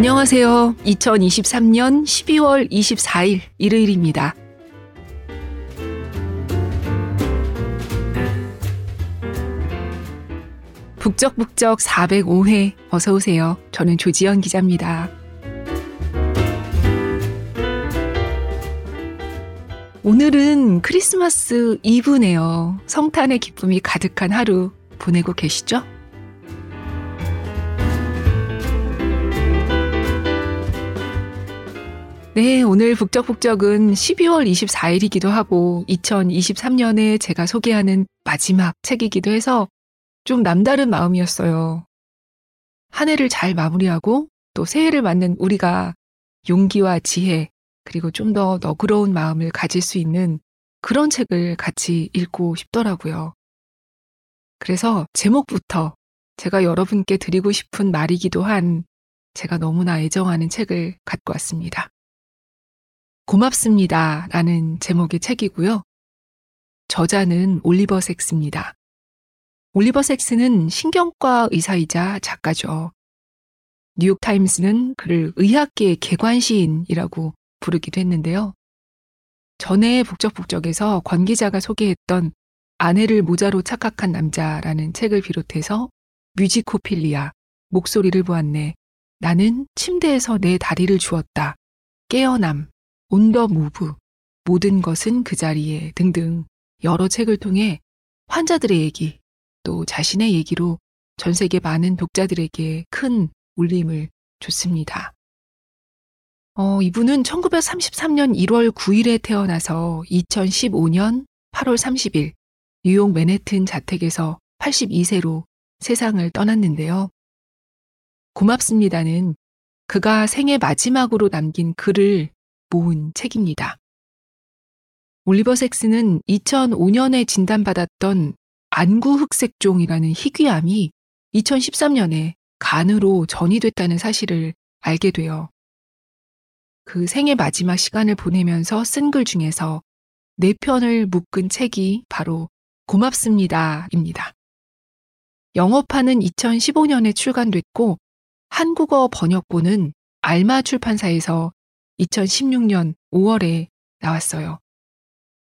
안녕하세요. 2023년 12월 24일 일요일입니다. 북적북적 405회 어서 오세요. 저는 조지연 기자입니다. 오늘은 크리스마스 이브네요. 성탄의 기쁨이 가득한 하루 보내고 계시죠? 네, 오늘 북적북적은 12월 24일이기도 하고 2023년에 제가 소개하는 마지막 책이기도 해서 좀 남다른 마음이었어요. 한 해를 잘 마무리하고 또 새해를 맞는 우리가 용기와 지혜 그리고 좀 더 너그러운 마음을 가질 수 있는 그런 책을 같이 읽고 싶더라고요. 그래서 제목부터 제가 여러분께 드리고 싶은 말이기도 한 제가 너무나 애정하는 책을 갖고 왔습니다. 고맙습니다. 라는 제목의 책이고요. 저자는 올리버 섹스입니다. 올리버 섹스는 신경과 의사이자 작가죠. 뉴욕타임스는 그를 의학계의 개관시인이라고 부르기도 했는데요. 전에 북적북적에서 권 기자가 소개했던 아내를 모자로 착각한 남자라는 책을 비롯해서 뮤지코필리아, 목소리를 보았네, 나는 침대에서 내 다리를 주었다, 깨어남, 온더 무브, 모든 것은 그 자리에 등등 여러 책을 통해 환자들의 얘기, 또 자신의 얘기로 전 세계 많은 독자들에게 큰 울림을 줬습니다. 어, 이분은 1933년 1월 9일에 태어나서 2015년 8월 30일 뉴욕 맨해튼 자택에서 82세로 세상을 떠났는데요. 고맙습니다는 그가 생애 마지막으로 남긴 글을 모은 책입니다. 올리버 섹스는 2005년에 진단받았던 안구 흑색종이라는 희귀암이 2013년에 간으로 전이됐다는 사실을 알게 되어 그 생애 마지막 시간을 보내면서 쓴 글 중에서 네 편을 묶은 책이 바로 고맙습니다입니다. 영어판은 2015년에 출간됐고 한국어 번역본은 알마 출판사에서 2016년 5월에 나왔어요.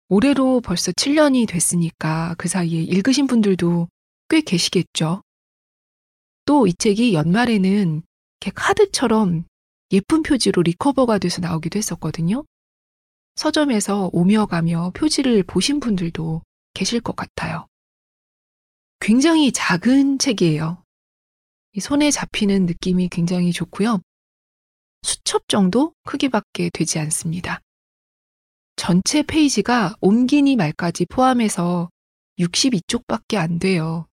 올해로 벌써 7년이 됐으니까 그 사이에 읽으신 분들도 꽤 계시겠죠. 또 이 책이 연말에는 이렇게 카드처럼 예쁜 표지로 리커버가 돼서 나오기도 했었거든요. 서점에서 오며 가며 표지를 보신 분들도 계실 것 같아요. 굉장히 작은 책이에요. 손에 잡히는 느낌이 굉장히 좋고요. 수첩 정도 크기밖에 되지 않습니다. 전체 페이지가 옮기니 말까지 포함해서 62쪽밖에 안 돼요.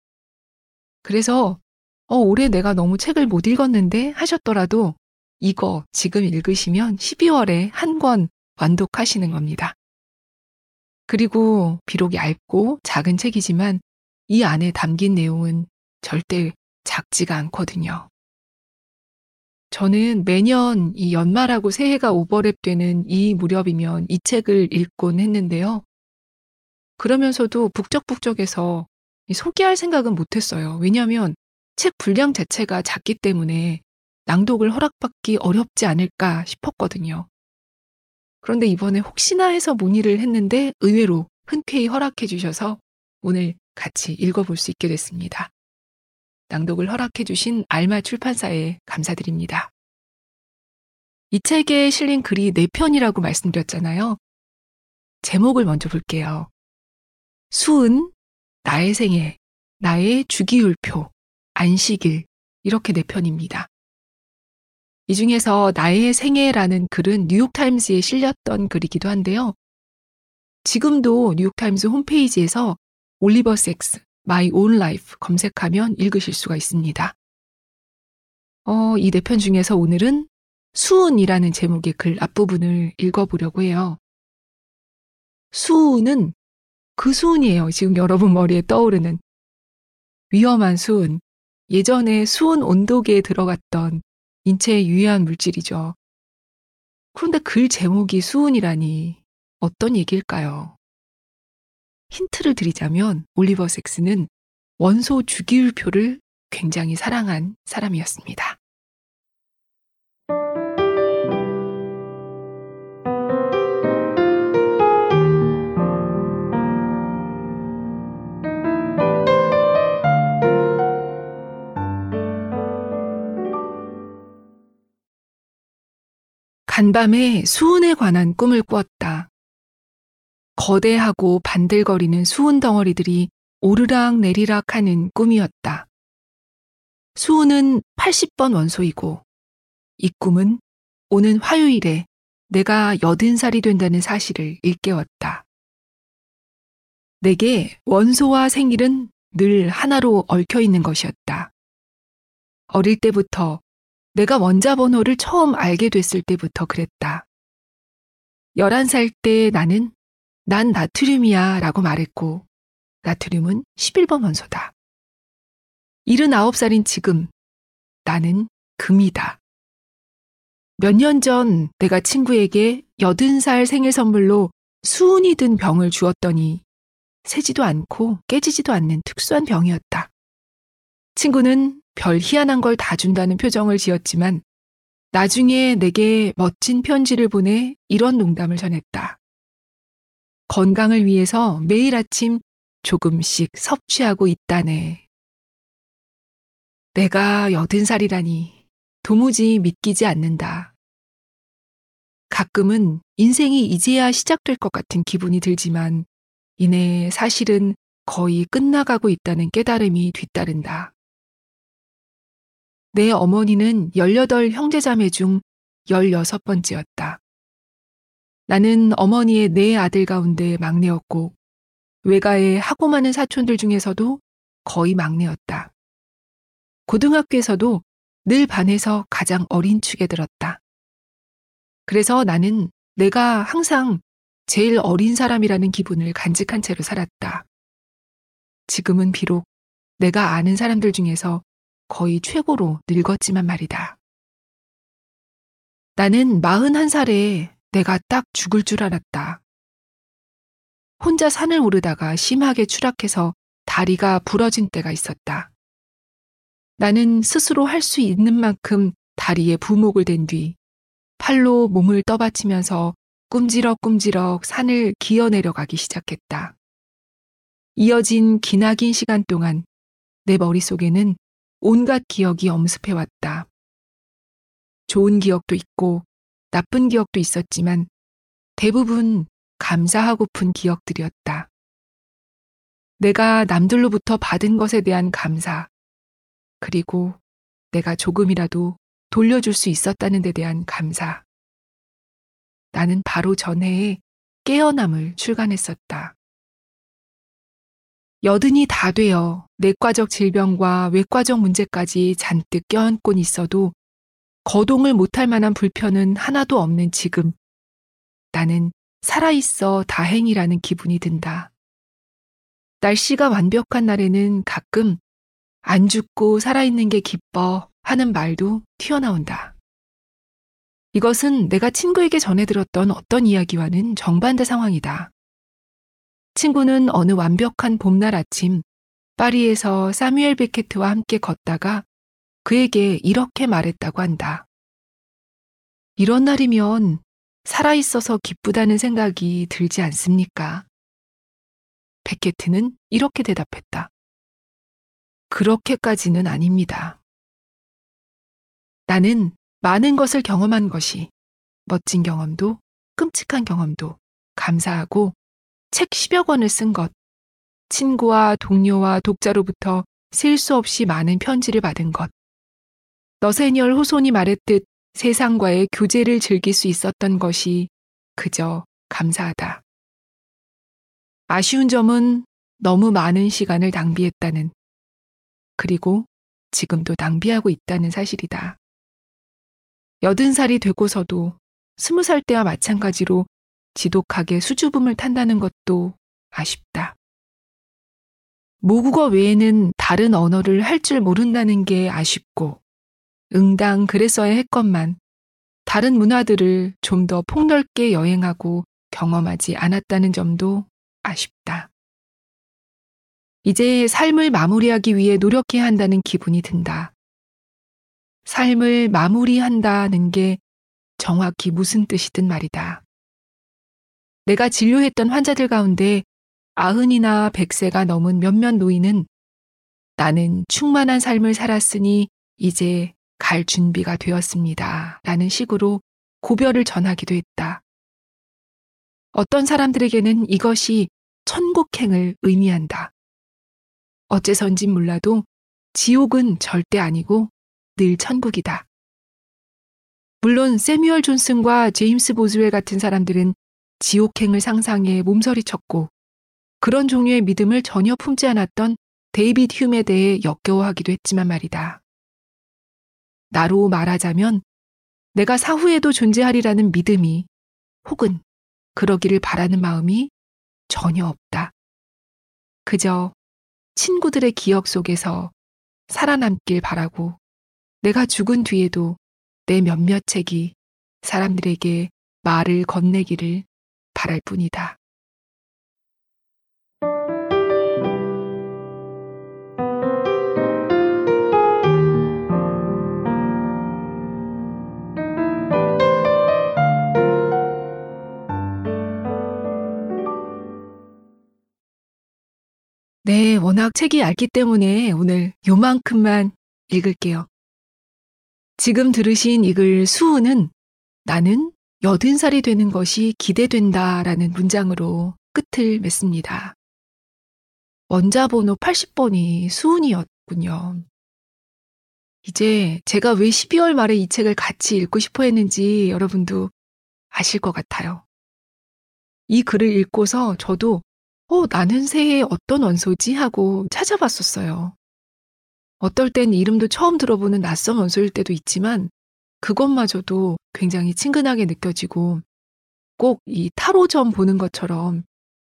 그래서 어, 올해 내가 너무 책을 못 읽었는데 하셨더라도 이거 지금 읽으시면 12월에 한 권 완독하시는 겁니다. 그리고 비록 얇고 작은 책이지만 이 안에 담긴 내용은 절대 작지가 않거든요. 저는 매년 이 연말하고 새해가 오버랩되는 이 무렵이면 이 책을 읽곤 했는데요. 그러면서도 북적북적해서 소개할 생각은 못했어요. 왜냐하면 책 분량 자체가 작기 때문에 낭독을 허락받기 어렵지 않을까 싶었거든요. 그런데 이번에 혹시나 해서 문의를 했는데 의외로 흔쾌히 허락해 주셔서 오늘 같이 읽어볼 수 있게 됐습니다. 낭독을 허락해 주신 알마 출판사에 감사드립니다. 이 책에 실린 글이 4편이라고 말씀드렸잖아요. 제목을 먼저 볼게요. 수은, 나의 생애, 나의 주기율표, 안식일, 이렇게 4편입니다. 이 중에서 나의 생애라는 글은 뉴욕타임스에 실렸던 글이기도 한데요. 지금도 뉴욕타임스 홈페이지에서 올리버 섹스, My Own Life 검색하면 읽으실 수가 있습니다. 어, 이 네 편 중에서 오늘은 수은이라는 제목의 글 앞부분을 읽어보려고 해요. 수은은 그 수은이에요. 지금 여러분 머리에 떠오르는 위험한 수은. 예전에 수은 온도계에 들어갔던 인체에 유해한 물질이죠. 그런데 글 제목이 수은이라니 어떤 얘기일까요? 힌트를 드리자면 올리버 섹스는 원소 주기율표를 굉장히 사랑한 사람이었습니다. 간밤에 수은에 관한 꿈을 꾸었다. 거대하고 반들거리는 수은 덩어리들이 오르락 내리락 하는 꿈이었다. 수은은 80번 원소이고 이 꿈은 오는 화요일에 내가 여든 살이 된다는 사실을 일깨웠다. 내게 원소와 생일은 늘 하나로 얽혀 있는 것이었다. 어릴 때부터 내가 원자 번호를 처음 알게 됐을 때부터 그랬다. 11살 때 나는 난 나트륨이야 라고 말했고 나트륨은 11번 원소다. 79살인 지금 나는 금이다. 몇 년 전 내가 친구에게 80살 생일 선물로 수은이 든 병을 주었더니 새지도 않고 깨지지도 않는 특수한 병이었다. 친구는 별 희한한 걸 다 준다는 표정을 지었지만 나중에 내게 멋진 편지를 보내 이런 농담을 전했다. 건강을 위해서 매일 아침 조금씩 섭취하고 있다네. 내가 여든 살이라니 도무지 믿기지 않는다. 가끔은 인생이 이제야 시작될 것 같은 기분이 들지만 이내 사실은 거의 끝나가고 있다는 깨달음이 뒤따른다. 내 어머니는 18 형제자매 중 16번째였다. 나는 어머니의 네 아들 가운데 막내였고 외가에 하고 많은 사촌들 중에서도 거의 막내였다. 고등학교에서도 늘 반에서 가장 어린 축에 들었다. 그래서 나는 내가 항상 제일 어린 사람이라는 기분을 간직한 채로 살았다. 지금은 비록 내가 아는 사람들 중에서 거의 최고로 늙었지만 말이다. 나는 41살에 내가 딱 죽을 줄 알았다. 혼자 산을 오르다가 심하게 추락해서 다리가 부러진 때가 있었다. 나는 스스로 할 수 있는 만큼 다리에 부목을 댄 뒤 팔로 몸을 떠받치면서 꿈지럭꿈지럭 산을 기어 내려가기 시작했다. 이어진 기나긴 시간 동안 내 머릿속에는 온갖 기억이 엄습해왔다. 좋은 기억도 있고 나쁜 기억도 있었지만 대부분 감사하고픈 기억들이었다. 내가 남들로부터 받은 것에 대한 감사, 그리고 내가 조금이라도 돌려줄 수 있었다는 데 대한 감사. 나는 바로 전해에 깨어남을 출간했었다. 여든이 다 되어 내과적 질병과 외과적 문제까지 잔뜩 껴안곤 있어도 거동을 못할 만한 불편은 하나도 없는 지금 나는 살아있어 다행이라는 기분이 든다. 날씨가 완벽한 날에는 가끔 안 죽고 살아있는 게 기뻐 하는 말도 튀어나온다. 이것은 내가 친구에게 전해 들었던 어떤 이야기와는 정반대 상황이다. 친구는 어느 완벽한 봄날 아침 파리에서 사뮤엘 베케트와 함께 걷다가 그에게 이렇게 말했다고 한다. 이런 날이면 살아있어서 기쁘다는 생각이 들지 않습니까? 베케트는 이렇게 대답했다. 그렇게까지는 아닙니다. 나는 많은 것을 경험한 것이 멋진 경험도 끔찍한 경험도 감사하고 책 10여 권을 쓴 것, 친구와 동료와 독자로부터 셀 수 없이 많은 편지를 받은 것, 너세니얼 후손이 말했듯 세상과의 교제를 즐길 수 있었던 것이 그저 감사하다. 아쉬운 점은 너무 많은 시간을 낭비했다는, 그리고 지금도 낭비하고 있다는 사실이다. 여든 살이 되고서도 스무 살 때와 마찬가지로 지독하게 수줍음을 탄다는 것도 아쉽다. 모국어 외에는 다른 언어를 할 줄 모른다는 게 아쉽고, 응당 그랬어야 했건만 다른 문화들을 좀 더 폭넓게 여행하고 경험하지 않았다는 점도 아쉽다. 이제 삶을 마무리하기 위해 노력해야 한다는 기분이 든다. 삶을 마무리한다는 게 정확히 무슨 뜻이든 말이다. 내가 진료했던 환자들 가운데 아흔이나 백세가 넘은 몇몇 노인은 나는 충만한 삶을 살았으니 이제 갈 준비가 되었습니다. 라는 식으로 고별을 전하기도 했다. 어떤 사람들에게는 이것이 천국행을 의미한다. 어째선진 몰라도 지옥은 절대 아니고 늘 천국이다. 물론 세뮤얼 존슨과 제임스 보즈웰 같은 사람들은 지옥행을 상상해 몸서리쳤고 그런 종류의 믿음을 전혀 품지 않았던 데이빗 흉에 대해 역겨워하기도 했지만 말이다. 나로 말하자면 내가 사후에도 존재하리라는 믿음이 혹은 그러기를 바라는 마음이 전혀 없다. 그저 친구들의 기억 속에서 살아남길 바라고 내가 죽은 뒤에도 내 몇몇 책이 사람들에게 말을 건네기를 바랄 뿐이다. 워낙 책이 얇기 때문에 오늘 요만큼만 읽을게요. 지금 들으신 이 글 수우는 나는 여든 살이 되는 것이 기대된다 라는 문장으로 끝을 맺습니다. 원자 번호 80번이 수은이었군요. 이제 제가 왜 12월 말에 이 책을 같이 읽고 싶어 했는지 여러분도 아실 것 같아요. 이 글을 읽고서 저도 어, 나는 새해 어떤 원소지? 하고 찾아봤었어요. 어떨 땐 이름도 처음 들어보는 낯선 원소일 때도 있지만 그것마저도 굉장히 친근하게 느껴지고 꼭 이 타로점 보는 것처럼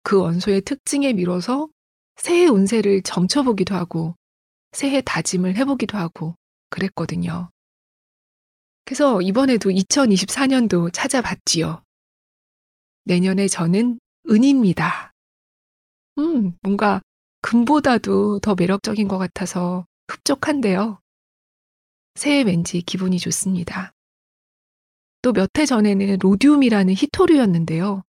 그 원소의 특징에 밀어서 새해 운세를 점쳐보기도 하고 새해 다짐을 해보기도 하고 그랬거든요. 그래서 이번에도 2024년도 찾아봤지요. 내년에 저는 은입니다. 음, 뭔가 금보다도 더 매력적인 것 같아서 흡족한데요. 새해 왠지 기분이 좋습니다. 또 몇 해 전에는 로디움이라는 히토류였는데요.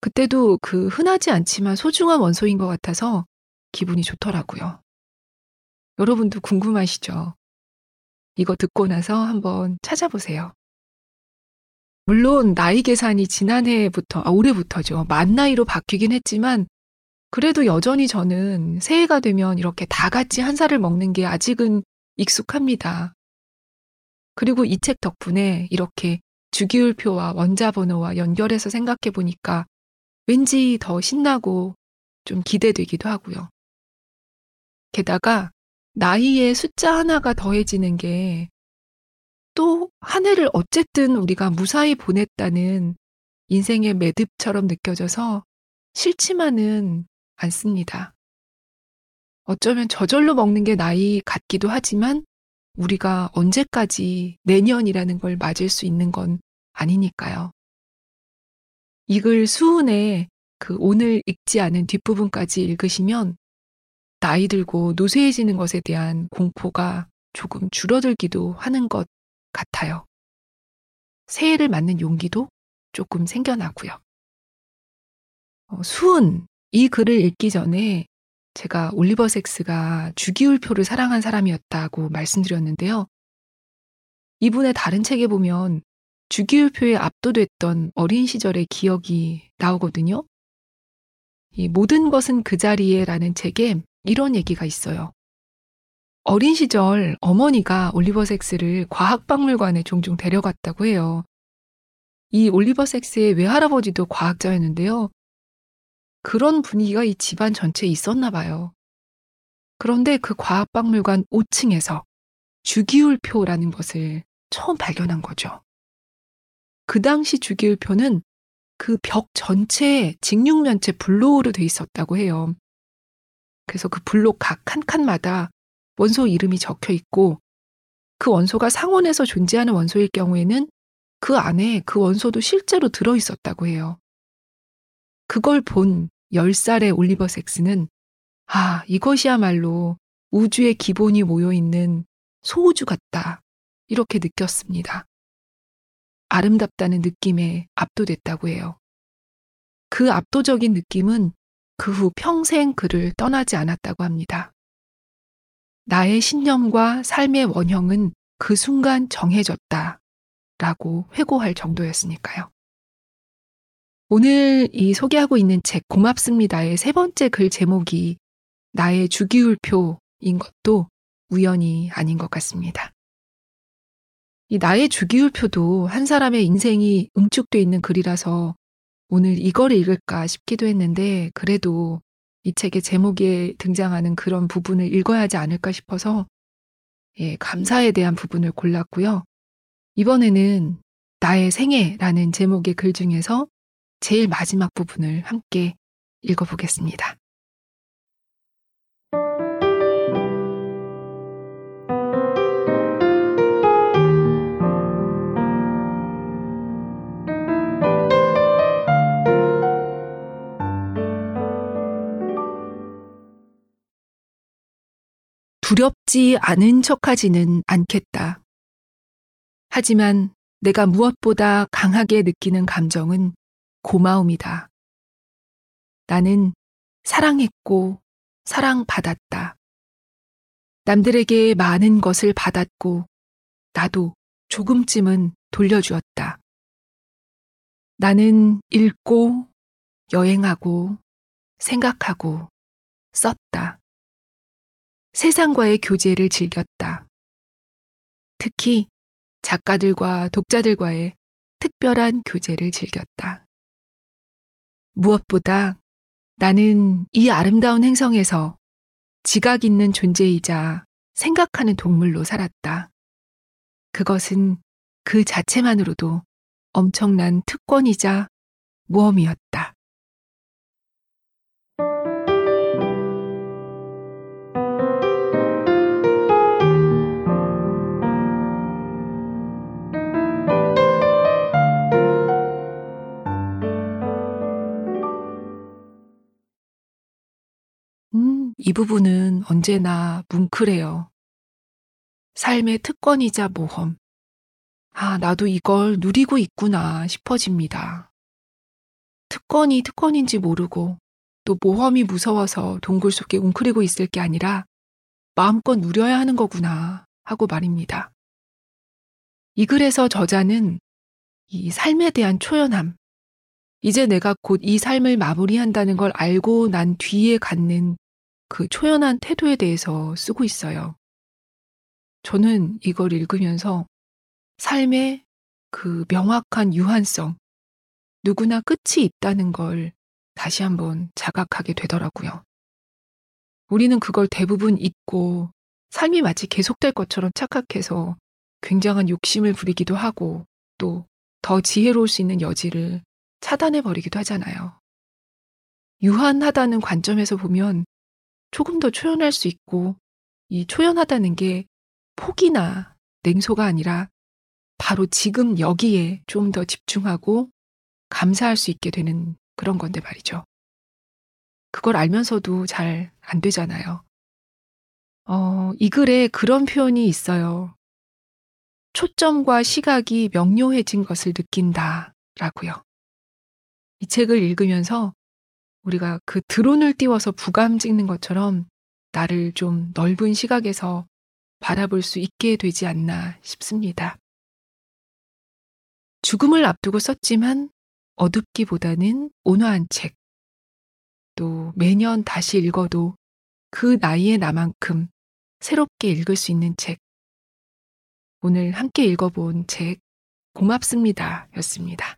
그때도 그 흔하지 않지만 소중한 원소인 것 같아서 기분이 좋더라고요. 여러분도 궁금하시죠? 이거 듣고 나서 한번 찾아보세요. 물론 나이 계산이 지난해부터, 아, 올해부터죠. 만 나이로 바뀌긴 했지만 그래도 여전히 저는 새해가 되면 이렇게 다 같이 한 살을 먹는 게 아직은 익숙합니다. 그리고 이 책 덕분에 이렇게 주기율표와 원자번호와 연결해서 생각해 보니까 왠지 더 신나고 좀 기대되기도 하고요. 게다가 나이에 숫자 하나가 더해지는 게 또 한 해를 어쨌든 우리가 무사히 보냈다는 인생의 매듭처럼 느껴져서 싫지만은 않습니다. 어쩌면 저절로 먹는 게 나이 같기도 하지만 우리가 언제까지 내년이라는 걸 맞을 수 있는 건 아니니까요. 이 글 수훈의 그 오늘 읽지 않은 뒷부분까지 읽으시면 나이 들고 노쇠해지는 것에 대한 공포가 조금 줄어들기도 하는 것 같아요. 새해를 맞는 용기도 조금 생겨나고요. 어, 수은 이 글을 읽기 전에 제가 올리버 섹스가 주기율표를 사랑한 사람이었다고 말씀드렸는데요. 이분의 다른 책에 보면 주기율표에 압도됐던 어린 시절의 기억이 나오거든요. 이 모든 것은 그 자리에 라는 책에 이런 얘기가 있어요. 어린 시절 어머니가 올리버 섹스를 과학박물관에 종종 데려갔다고 해요. 이 올리버 섹스의 외할아버지도 과학자였는데요. 그런 분위기가 이 집안 전체에 있었나 봐요. 그런데 그 과학박물관 5층에서 주기율표라는 것을 처음 발견한 거죠. 그 당시 주기율표는 그 벽 전체에 직육면체 블록으로 돼 있었다고 해요. 그래서 그 블록 각 한 칸마다 원소 이름이 적혀 있고 그 원소가 상온에서 존재하는 원소일 경우에는 그 안에 그 원소도 실제로 들어 있었다고 해요. 그걸 본 10살의 올리버 섹스는 아, 이것이야말로 우주의 기본이 모여 있는 소우주 같다. 이렇게 느꼈습니다. 아름답다는 느낌에 압도됐다고 해요. 그 압도적인 느낌은 그 후 평생 그를 떠나지 않았다고 합니다. 나의 신념과 삶의 원형은 그 순간 정해졌다. 라고 회고할 정도였으니까요. 오늘 이 소개하고 있는 책 고맙습니다의 세 번째 글 제목이 나의 주기율표인 것도 우연이 아닌 것 같습니다. 이 나의 주기율표도 한 사람의 인생이 응축돼 있는 글이라서 오늘 이걸 읽을까 싶기도 했는데 그래도 이 책의 제목에 등장하는 그런 부분을 읽어야 하지 않을까 싶어서 예, 감사에 대한 부분을 골랐고요. 이번에는 나의 생애라는 제목의 글 중에서 제일 마지막 부분을 함께 읽어보겠습니다. 두렵지 않은 척하지는 않겠다. 하지만 내가 무엇보다 강하게 느끼는 감정은 고마움이다. 나는 사랑했고 사랑받았다. 남들에게 많은 것을 받았고 나도 조금쯤은 돌려주었다. 나는 읽고 여행하고 생각하고 썼다. 세상과의 교제를 즐겼다. 특히 작가들과 독자들과의 특별한 교제를 즐겼다. 무엇보다 나는 이 아름다운 행성에서 지각 있는 존재이자 생각하는 동물로 살았다. 그것은 그 자체만으로도 엄청난 특권이자 모험이었다. 이 부분은 언제나 뭉클해요. 삶의 특권이자 모험. 아, 나도 이걸 누리고 있구나 싶어집니다. 특권이 특권인지 모르고 또 모험이 무서워서 동굴 속에 웅크리고 있을 게 아니라 마음껏 누려야 하는 거구나 하고 말입니다. 이 글에서 저자는 이 삶에 대한 초연함, 이제 내가 곧 이 삶을 마무리한다는 걸 알고 난 뒤에 갖는 그 초연한 태도에 대해서 쓰고 있어요. 저는 이걸 읽으면서 삶의 그 명확한 유한성, 누구나 끝이 있다는 걸 다시 한번 자각하게 되더라고요. 우리는 그걸 대부분 잊고 삶이 마치 계속될 것처럼 착각해서 굉장한 욕심을 부리기도 하고 또 더 지혜로울 수 있는 여지를 차단해 버리기도 하잖아요. 유한하다는 관점에서 보면 조금 더 초연할 수 있고 이 초연하다는 게 포기나 냉소가 아니라 바로 지금 여기에 좀 더 집중하고 감사할 수 있게 되는 그런 건데 말이죠. 그걸 알면서도 잘 안 되잖아요. 어, 이 글에 그런 표현이 있어요. 초점과 시각이 명료해진 것을 느낀다. 라고요. 이 책을 읽으면서 우리가 그 드론을 띄워서 부감 찍는 것처럼 나를 좀 넓은 시각에서 바라볼 수 있게 되지 않나 싶습니다. 죽음을 앞두고 썼지만 어둡기보다는 온화한 책. 또 매년 다시 읽어도 그 나이의 나만큼 새롭게 읽을 수 있는 책. 오늘 함께 읽어본 책 고맙습니다 였습니다.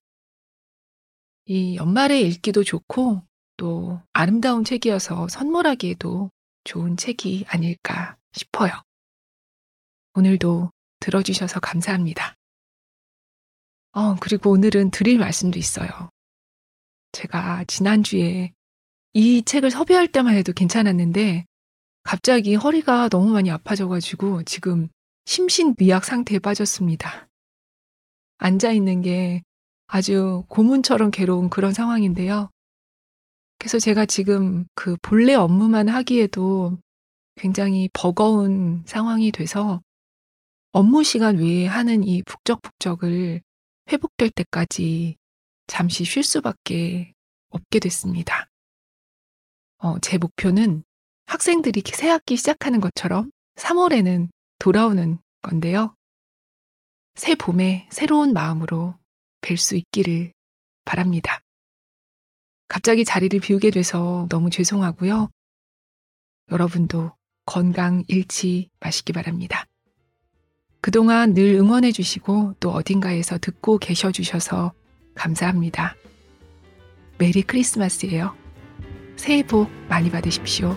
이 연말에 읽기도 좋고 또 아름다운 책이어서 선물하기에도 좋은 책이 아닐까 싶어요. 오늘도 들어주셔서 감사합니다. 어, 그리고 오늘은 드릴 말씀도 있어요. 제가 지난주에 이 책을 섭외할 때만 해도 괜찮았는데 갑자기 허리가 너무 많이 아파져가지고 지금 심신미약 상태에 빠졌습니다. 앉아 있는 게 아주 고문처럼 괴로운 그런 상황인데요. 그래서 제가 지금 그 본래 업무만 하기에도 굉장히 버거운 상황이 돼서 업무 시간 외에 하는 이 북적북적을 회복될 때까지 잠시 쉴 수밖에 없게 됐습니다. 어, 제 목표는 학생들이 새 학기 시작하는 것처럼 3월에는 돌아오는 건데요. 새 봄에 새로운 마음으로 뵐 수 있기를 바랍니다. 갑자기 자리를 비우게 돼서 너무 죄송하고요. 여러분도 건강 잃지 마시기 바랍니다. 그동안 늘 응원해 주시고 또 어딘가에서 듣고 계셔 주셔서 감사합니다. 메리 크리스마스예요. 새해 복 많이 받으십시오.